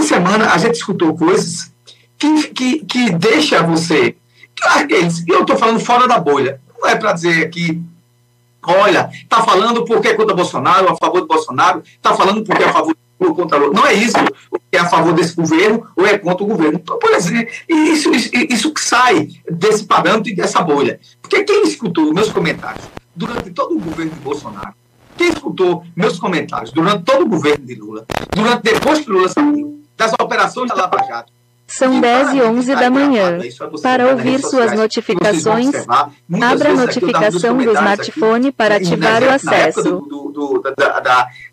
essa semana a gente escutou coisas que, que, que deixa você. Aqueles, eu estou falando fora da bolha. Não é para dizer aqui, olha, está falando porque é contra Bolsonaro, a favor de Bolsonaro, está falando porque é a favor ou contra Lula. Não é isso que é a favor desse governo ou é contra o governo. Então, por exemplo, isso, isso, isso que sai desse parâmetro e dessa bolha. Porque quem escutou meus comentários durante todo o governo de Bolsonaro, quem escutou meus comentários durante todo o governo de Lula, durante depois que Lula saiu, das operações da Lava Jato, são 10 e 11 da manhã. Para ouvir suas notificações, abra a notificação do smartphone para ativar o acesso.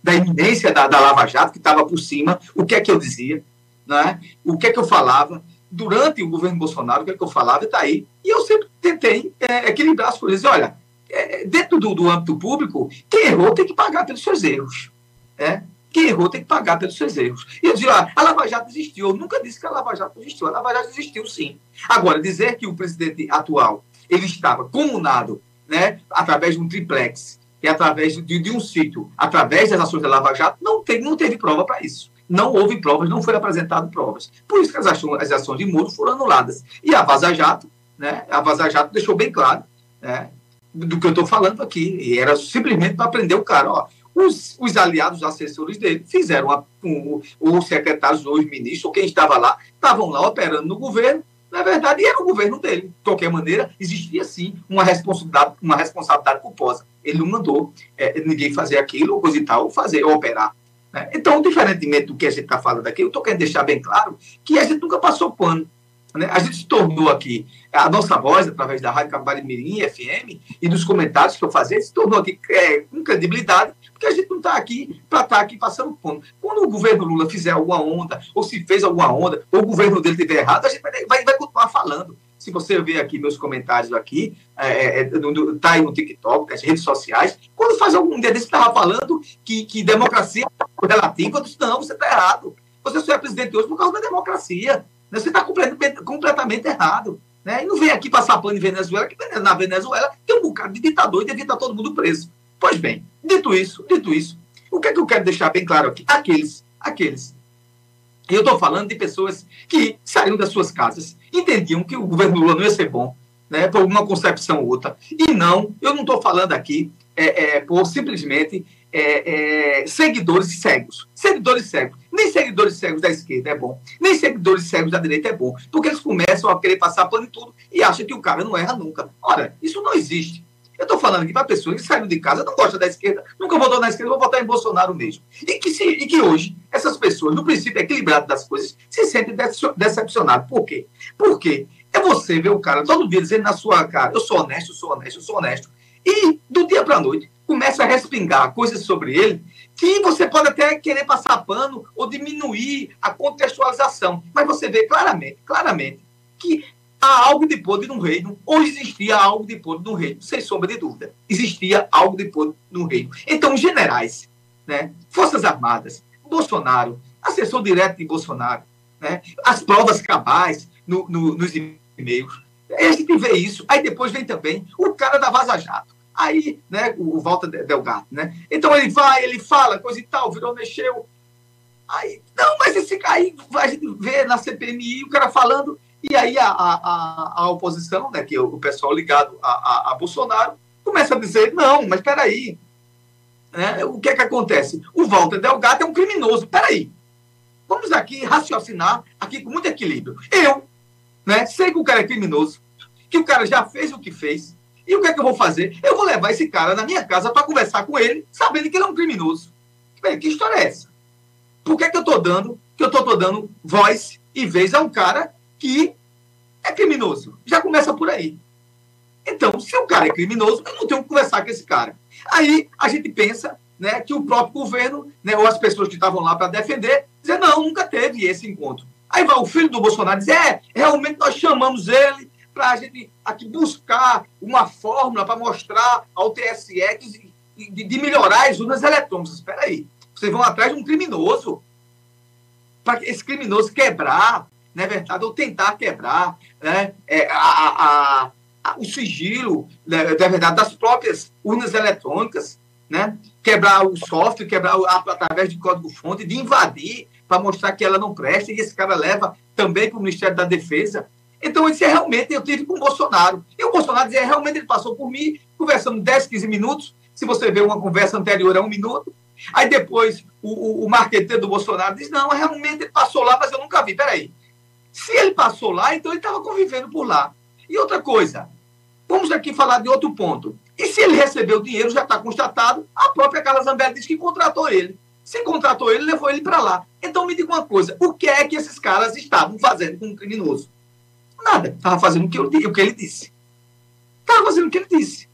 Da, iminência da, Lava Jato, que estava por cima, o que é que eu dizia, né? o que é que eu falava. Durante o governo Bolsonaro, o que é que eu falava, está aí. E eu sempre tentei é, equilibrar as coisas. Olha, é, dentro do, do âmbito público, quem errou tem que pagar pelos seus erros. É? Quem errou tem que pagar pelos seus erros. E eu dizia, ah, a Lava Jato existiu. Eu nunca disse que a Lava Jato existiu. A Lava Jato existiu, sim. Agora, dizer que o presidente atual ele estava comunado né, através de um triplex e através de, de um sítio, através das ações da Lava Jato, não, teve, não teve prova para isso. Não houve provas, não foram apresentadas provas. Por isso que as ações, as ações de Moro foram anuladas. E a Vaza Jato, né, a Vaza Jato deixou bem claro né, do que eu estou falando aqui. E era simplesmente para prender o cara. Ó, os, os aliados, os assessores dele, fizeram a, um, os secretários, os ministros, ou quem estava lá, estavam lá operando no governo, na verdade, era o governo dele. De qualquer maneira, existia sim uma responsabilidade, uma responsabilidade culposa. Ele não mandou é, ninguém fazer aquilo, coisa e tal, fazer, operar. Né? Então, diferentemente do que a gente está falando aqui, eu estou querendo deixar bem claro que a gente nunca passou pano. Né? A gente se tornou aqui, a nossa voz, através da Rádio Cabari Mirim, FM, e dos comentários que eu fazia, se tornou aqui é, com credibilidade porque a gente não está aqui para estar tá aqui passando pano. Quando o governo Lula fizer alguma onda, ou se fez alguma onda, ou o governo dele estiver errado, a gente vai, vai, vai continuar falando. Se você ver aqui meus comentários aqui, é, é, é tá aí no TikTok, nas redes sociais, quando faz algum dia desse, estava falando que, que democracia é relativa, eu disse, não, você está errado. Você só é presidente hoje por causa da democracia. Né? Você está completamente, completamente errado. Né? E não vem aqui passar pano em Venezuela, que na Venezuela tem um bocado de ditador e devia estar todo mundo preso. Pois bem, dito isso, dito isso, o que é que eu quero deixar bem claro aqui? Aqueles, aqueles. Eu estou falando de pessoas que saíram das suas casas, entendiam que o governo Lula não ia ser bom, né, por uma concepção ou outra. E não, eu não estou falando aqui é, é, por simplesmente é, é, seguidores cegos. Seguidores cegos. Nem seguidores cegos da esquerda é bom, nem seguidores cegos da direita é bom, porque eles começam a querer passar pano em tudo e acham que o cara não erra nunca. Ora, isso não existe. Eu estou falando aqui para pessoas que saíram de casa, não gostam da esquerda, nunca votou na esquerda, vou votar em Bolsonaro mesmo. E que, se, e que hoje, essas pessoas, no princípio equilibrado das coisas, se sentem decepcionadas. Por quê? Porque é você ver o cara todo dia dizendo na sua cara, eu sou honesto, eu sou honesto, eu sou honesto. E do dia para a noite, começa a respingar coisas sobre ele que você pode até querer passar pano ou diminuir a contextualização. Mas você vê claramente, claramente, que há algo de podre no reino, ou existia algo de podre no reino, sem sombra de dúvida. Existia algo de podre no reino. Então, generais, né, Forças Armadas, Bolsonaro, assessor direto de Bolsonaro, né, as provas cabais no, no, nos e-mails, a gente vê isso. Aí depois vem também o cara da Vaza Jato. Aí, né, o, Walter Delgado, né? Então ele vai, ele fala, coisa e tal, virou, mexeu. Aí, não, mas esse aí a gente vê na CPMI o cara falando e aí a, a, a oposição, né, que é o pessoal ligado a, a, a Bolsonaro, começa a dizer, não, mas peraí, né, o que é que acontece? O Walter Delgado é um criminoso, peraí, vamos aqui raciocinar aqui com muito equilíbrio. Eu, né, sei que o cara é criminoso, que o cara já fez o que fez, e o que é que eu vou fazer? Eu vou levar esse cara na minha casa para conversar com ele, sabendo que ele é um criminoso. Que história é essa? Por que, é que eu estou dando, que eu estou dando voz e vez a um cara que é criminoso. Já começa por aí. Então, se o cara é criminoso, eu não tenho que conversar com esse cara. Aí a gente pensa né, que o próprio governo, né, ou as pessoas que estavam lá para defender, dizer, não, nunca teve esse encontro. Aí vai o filho do Bolsonaro dizer, é, realmente nós chamamos ele para a gente aqui buscar uma fórmula para mostrar ao TSE de, de, de, melhorar as urnas eletrônicas. Espera aí, vocês vão atrás de um criminoso para esse criminoso quebrar não é verdade, ou tentar quebrar né, é, a, a, a, o sigilo, né, é verdade, das próprias urnas eletrônicas, né, quebrar o software, quebrar através de código-fonte, de invadir para mostrar que ela não presta, e esse cara leva também para o Ministério da Defesa. Então, isso é realmente, eu tive com o Bolsonaro. E o Bolsonaro dizia, realmente ele passou por mim, conversando 10, 15 minutos. Se você vê uma conversa anterior a um minuto. Aí depois o, o, o marqueteiro do Bolsonaro diz, não, realmente ele passou lá, mas eu nunca vi. Peraí. Se ele passou lá, então ele estava convivendo por lá. E outra coisa, vamos aqui falar de outro ponto. E se ele recebeu dinheiro, já está constatado, a própria Carla Zambelli diz que contratou ele. Se contratou ele, levou ele para lá. Então me diga uma coisa: o que é que esses caras estavam fazendo com um criminoso? Nada. Estava fazendo o que, eu, o que ele disse. Estava fazendo o que ele disse.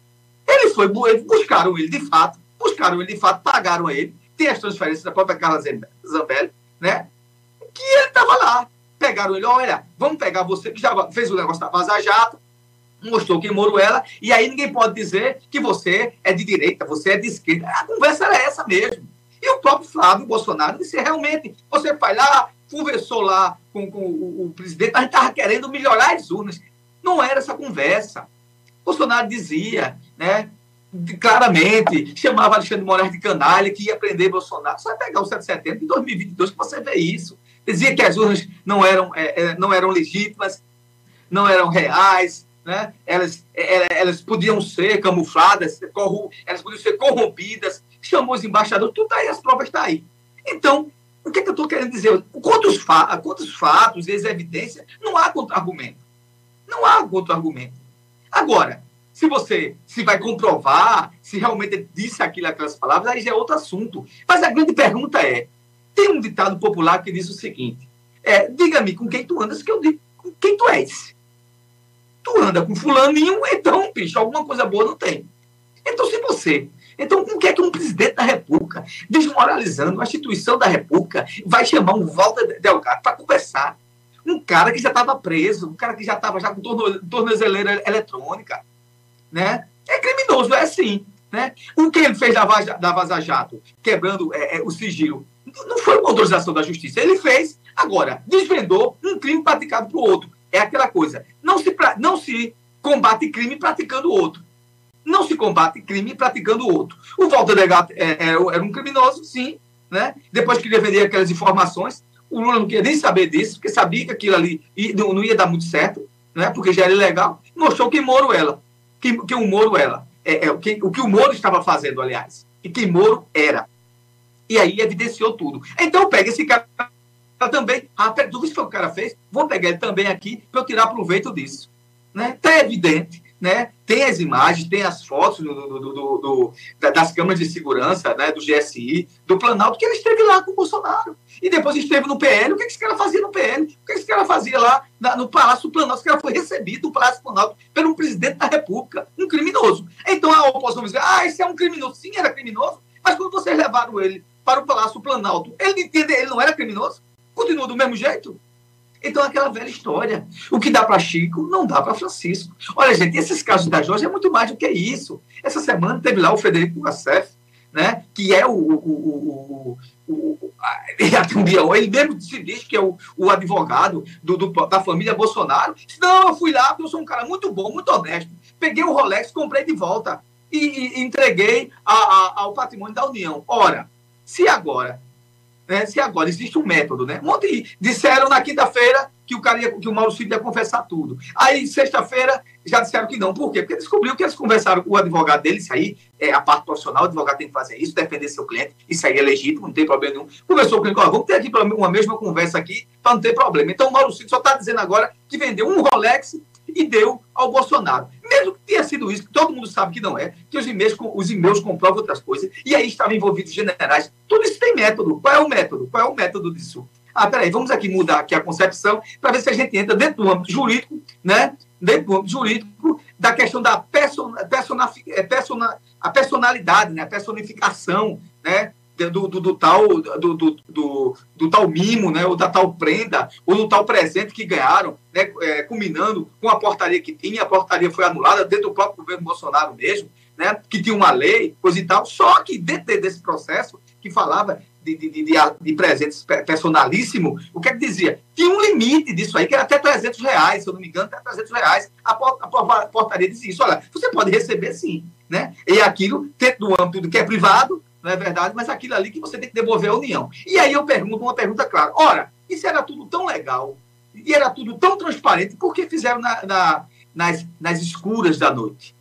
Ele foi, buscaram ele de fato, buscaram ele de fato, pagaram a ele. Tem as transferências da própria Carla Zambelli, né? Que ele estava lá. Pegaram ele, olha, vamos pegar você que já fez o negócio da Vaza Jato, mostrou que Moro ela, e aí ninguém pode dizer que você é de direita, você é de esquerda. A conversa era essa mesmo. E o próprio Flávio Bolsonaro disse: realmente, você vai lá, conversou lá com, com o, o, presidente, gente estava querendo melhorar as urnas. Não era essa conversa. Bolsonaro dizia, né, claramente, chamava Alexandre Moraes de canalha, que ia prender Bolsonaro. Só pegar o 7 de setembro de 2022 que você vê isso. Dizia que as urnas não eram, é, é, não eram legítimas, não eram reais, né? elas, é, elas podiam ser camufladas, elas podiam ser corrompidas, chamou os embaixadores, tudo aí, as provas estão tá aí. Então, o que, é que eu estou querendo dizer? Quantos, fa quantos fatos e evidências, não há contra-argumento. Não há contra-argumento. Agora, se você se vai comprovar se realmente disse aquilo, aquelas palavras, aí já é outro assunto. Mas a grande pergunta é: tem um ditado popular que diz o seguinte: é, diga-me com quem tu andas, que eu digo com quem tu és. Tu anda com fulaninho, então, bicho, alguma coisa boa não tem. Então, se você então, o que é que um presidente da República, desmoralizando a instituição da República, vai chamar um Walter Delgado para conversar? Um cara que já estava preso, um cara que já estava já com tornozeleira eletrônica, né? É criminoso, é assim, né? O que ele fez da, da Vaza Jato, quebrando é, é, o sigilo, não foi uma autorização da justiça. Ele fez, agora, desvendou um crime praticado por outro. É aquela coisa. Não se, não se combate crime praticando outro. Não se combate crime praticando outro. O Walter Delgado é, é, era um criminoso, sim, né? Depois que ele vender aquelas informações, o Lula não queria nem saber disso, porque sabia que aquilo ali não ia dar muito certo, né? porque já era ilegal. Mostrou que Moro ela. Que, que o Moro ela. É, é, que, o que o Moro estava fazendo, aliás. E que Moro era. E aí evidenciou tudo. Então pega esse cara também. Ah, tu viu o que o cara fez? Vou pegar ele também aqui para eu tirar proveito disso. Né? Tá evidente né? Tem as imagens, tem as fotos do, do, do, das câmeras de segurança, né? do GSI, do Planalto, que ele esteve lá com o Bolsonaro. E depois esteve no PL. O que esse cara fazia no PL? O que esse cara fazia lá no Palácio do Planalto? Esse cara foi recebido no Palácio do Planalto pelo presidente da República, um criminoso. Então a oposição diz: ah, esse é um criminoso. Sim, era criminoso, mas quando vocês levaram ele para o Palácio do Planalto, ele ele não era criminoso? Continua do mesmo jeito? Então, aquela velha história. O que dá para Chico, não dá para Francisco. Olha, gente, esses casos da Jorge é muito mais do que isso. Essa semana teve lá o Frederico Gassef, né, que é o, o, o, o, ele mesmo se diz que é o, o advogado do, do, da família Bolsonaro. Não, eu fui lá porque eu sou um cara muito bom, muito honesto. Peguei o Rolex, comprei de volta e, e entreguei a, a, ao patrimônio da União. Ora, se agora né, se agora existe um método, né? Ontem disseram na quinta-feira que o cara ia, que o Mauro Cid ia confessar tudo. Aí, sexta-feira, já disseram que não. Por quê? Porque descobriu que eles conversaram com o advogado dele, isso aí é a parte profissional, o advogado tem que fazer isso, defender seu cliente, isso aí é legítimo, não tem problema nenhum. Conversou com cliente, ó, vamos ter aqui uma mesma conversa aqui para não ter problema. Então, o Mauro Cid só está dizendo agora que vendeu um Rolex e deu ao Bolsonaro. Mesmo que tenha sido isso, que todo mundo sabe que não é, que os e-mails, os e-mails comprovam outras coisas, e aí estavam envolvidos generais. Tudo isso tem método. Qual é o método? Qual é o método disso? Ah, peraí, vamos aqui mudar aqui a concepção para ver se a gente entra dentro do âmbito jurídico, né? Dentro do âmbito jurídico da questão da é, persona, a personalidade, né? a personificação, né? Do, do, do tal do, do, do, tal mimo, né, ou da tal prenda, ou do tal presente que ganharam, né, é, culminando com a portaria que tinha, a portaria foi anulada dentro do próprio governo Bolsonaro mesmo, né, que tinha uma lei, coisa e tal, só que dentro desse processo que falava de, de, de, de presentes personalíssimo, o que é que dizia? Tinha um limite disso aí, que era até 300 reais, se eu não me engano, até 300 reais. A, portaria dizia isso, olha, você pode receber sim, né? E aquilo, dentro do âmbito que é privado, não é verdade? Mas aquilo ali que você tem que devolver à União. E aí eu pergunto uma pergunta clara. Ora, isso era tudo tão legal, e era tudo tão transparente, por que fizeram na, na, nas, nas escuras da noite?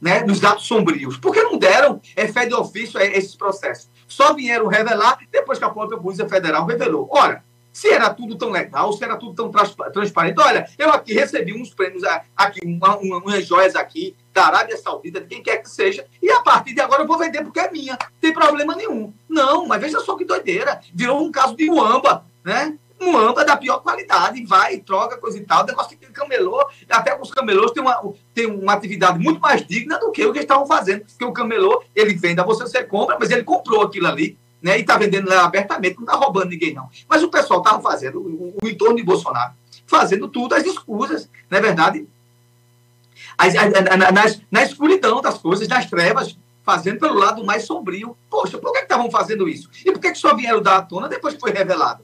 Né? Nos atos sombrios. Por que não deram é, fé de ofício a esses processos? Só vieram revelar depois que a própria Polícia Federal revelou. Ora, se era tudo tão legal, se era tudo tão transparente. Olha, eu aqui recebi uns prêmios, aqui, uma, uma, umas joias aqui da Arábia Saudita, de quem quer que seja, e a partir de agora eu vou vender porque é minha. Não tem problema nenhum. Não, mas veja só que doideira. Virou um caso de Muamba, né? Muamba da pior qualidade, vai, troca, coisa e tal. Negócio que camelô, até os camelôs têm uma, têm uma atividade muito mais digna do que o que eles estavam fazendo. Porque o camelô, ele vende a você, você compra, mas ele comprou aquilo ali né, e está vendendo abertamente, não está roubando ninguém, não. Mas o pessoal estava fazendo, o, o, entorno de Bolsonaro, fazendo tudo as escusas, não é verdade? As, as, nas, na escuridão das coisas, nas trevas, fazendo pelo lado mais sombrio. Poxa, por que estavam fazendo isso? E por que, que só vieram dar à tona depois que foi revelado?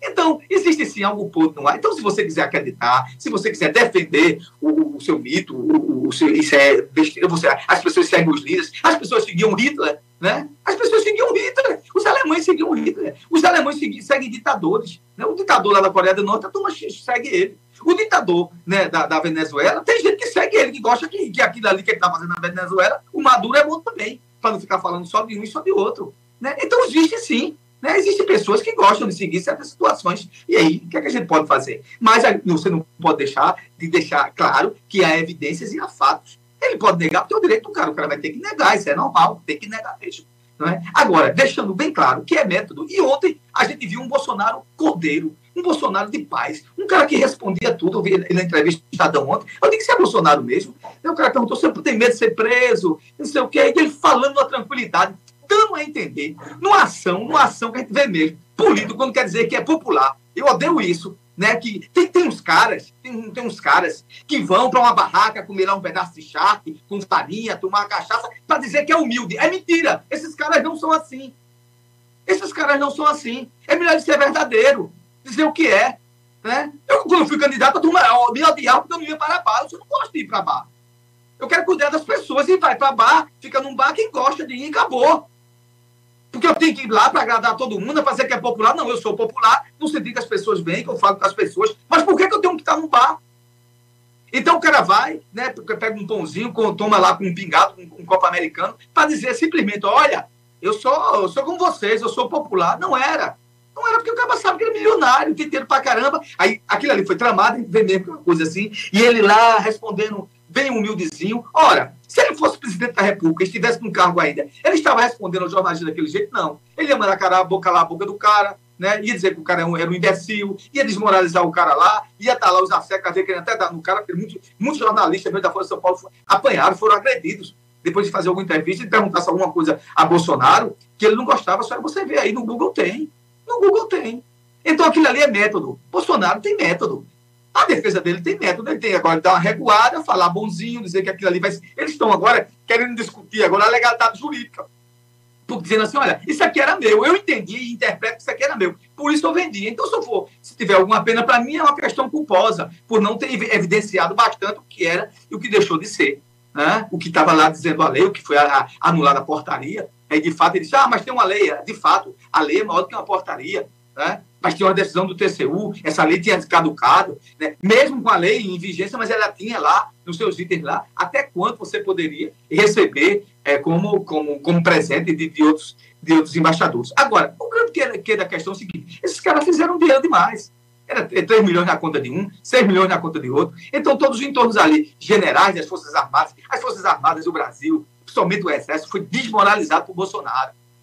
Então, existe sim algo podre no ar. Então, se você quiser acreditar, se você quiser defender o, o seu mito, o, o seu, isso é besteira, você, as pessoas seguem os líderes, as pessoas seguiam Hitler, né? As pessoas seguiam Hitler, os alemães seguiam Hitler, os alemães seguem, seguem ditadores. Né? O ditador lá da Coreia do Norte, a turma segue ele. O ditador né, da, da, Venezuela, tem gente que segue ele, que gosta que, que aquilo ali que ele está fazendo na Venezuela, o Maduro é bom também, para não ficar falando só de um e só de outro. Né? Então, existe sim né? Existem pessoas que gostam de seguir certas situações. E aí, o que, é que a gente pode fazer? Mas você não pode deixar de deixar claro que há evidências e há fatos. Ele pode negar, porque é o direito do cara. O cara vai ter que negar, isso é normal, tem que negar mesmo. Não é? Agora, deixando bem claro que é método. E ontem a gente viu um Bolsonaro cordeiro, um Bolsonaro de paz, um cara que respondia tudo. Eu vi ele na entrevista do Estadão ontem. Eu disse que é Bolsonaro mesmo. Aí o cara perguntou se eu tem medo de ser preso, não sei o quê. E ele falando na tranquilidade dando a entender, numa ação, numa ação que a gente vê mesmo, político quando quer dizer que é popular. Eu odeio isso, né? Que tem, tem uns caras, tem, tem uns caras que vão para uma barraca comer lá um pedaço de charque, com farinha, tomar cachaça, para dizer que é humilde. É mentira. Esses caras não são assim. Esses caras não são assim. É melhor ser verdadeiro, dizer o que é. Né? Eu, quando fui candidato, a turma me odiava porque eu não ia para bar. Eu não gosto de ir para bar. Eu quero cuidar das pessoas e vai para bar, fica num bar quem gosta de ir e acabou. Porque eu tenho que ir lá para agradar todo mundo, fazer que é popular. Não, eu sou popular, não sei que as pessoas vêm, que eu falo com as pessoas. Mas por que, que eu tenho que estar num bar? Então o cara vai, né, pega um pãozinho, toma lá com um pingado, com um copo americano, para dizer simplesmente: olha, eu sou, eu sou como vocês, eu sou popular. Não era. Não era porque o cara sabe que ele é milionário, tem dinheiro pra caramba. Aí aquilo ali foi tramado, vem mesmo uma coisa assim, e ele lá respondendo bem humildezinho. Ora, se ele fosse presidente da República e estivesse no cargo ainda, ele estava respondendo ao jornalista daquele jeito? Não. Ele ia mandar a boca lá, a boca do cara, né? ia dizer que o cara era um, um imbecil, ia desmoralizar o cara lá, ia estar lá os assecas, querendo até dar no cara, porque muitos, muitos jornalistas mesmo da Folha de São Paulo apanharam, foram agredidos depois de fazer alguma entrevista e perguntasse alguma coisa a Bolsonaro que ele não gostava, só você ver aí, no Google tem. No Google tem. Então aquilo ali é método. Bolsonaro tem método. A defesa dele tem método, ele tem agora dar uma recuada, falar bonzinho, dizer que aquilo ali vai. Eles estão agora querendo discutir agora a legalidade jurídica. Porque dizendo assim, olha, isso aqui era meu, eu entendi e interpreto que isso aqui era meu, por isso eu vendi. Então, se eu for, se tiver alguma pena para mim, é uma questão culposa, por não ter evidenciado bastante o que era e o que deixou de ser. Né? O que estava lá dizendo a lei, o que foi a, a, anulada a portaria, aí de fato ele disse, ah, mas tem uma lei, de fato, a lei é maior do que uma portaria né? mas tinha uma decisão do TCU, essa lei tinha caducado, né? mesmo com a lei em vigência, mas ela tinha lá, nos seus itens lá, até quanto você poderia receber é, como, como, como presente de, de, outros, de outros embaixadores. Agora, o grande que, que da questão é o seguinte, esses caras fizeram dinheiro demais. Era 3 milhões na conta de um, 6 milhões na conta de outro. Então, todos os entornos ali, generais das Forças Armadas, as Forças Armadas do Brasil, principalmente o Exército, foi desmoralizado por Bolsonaro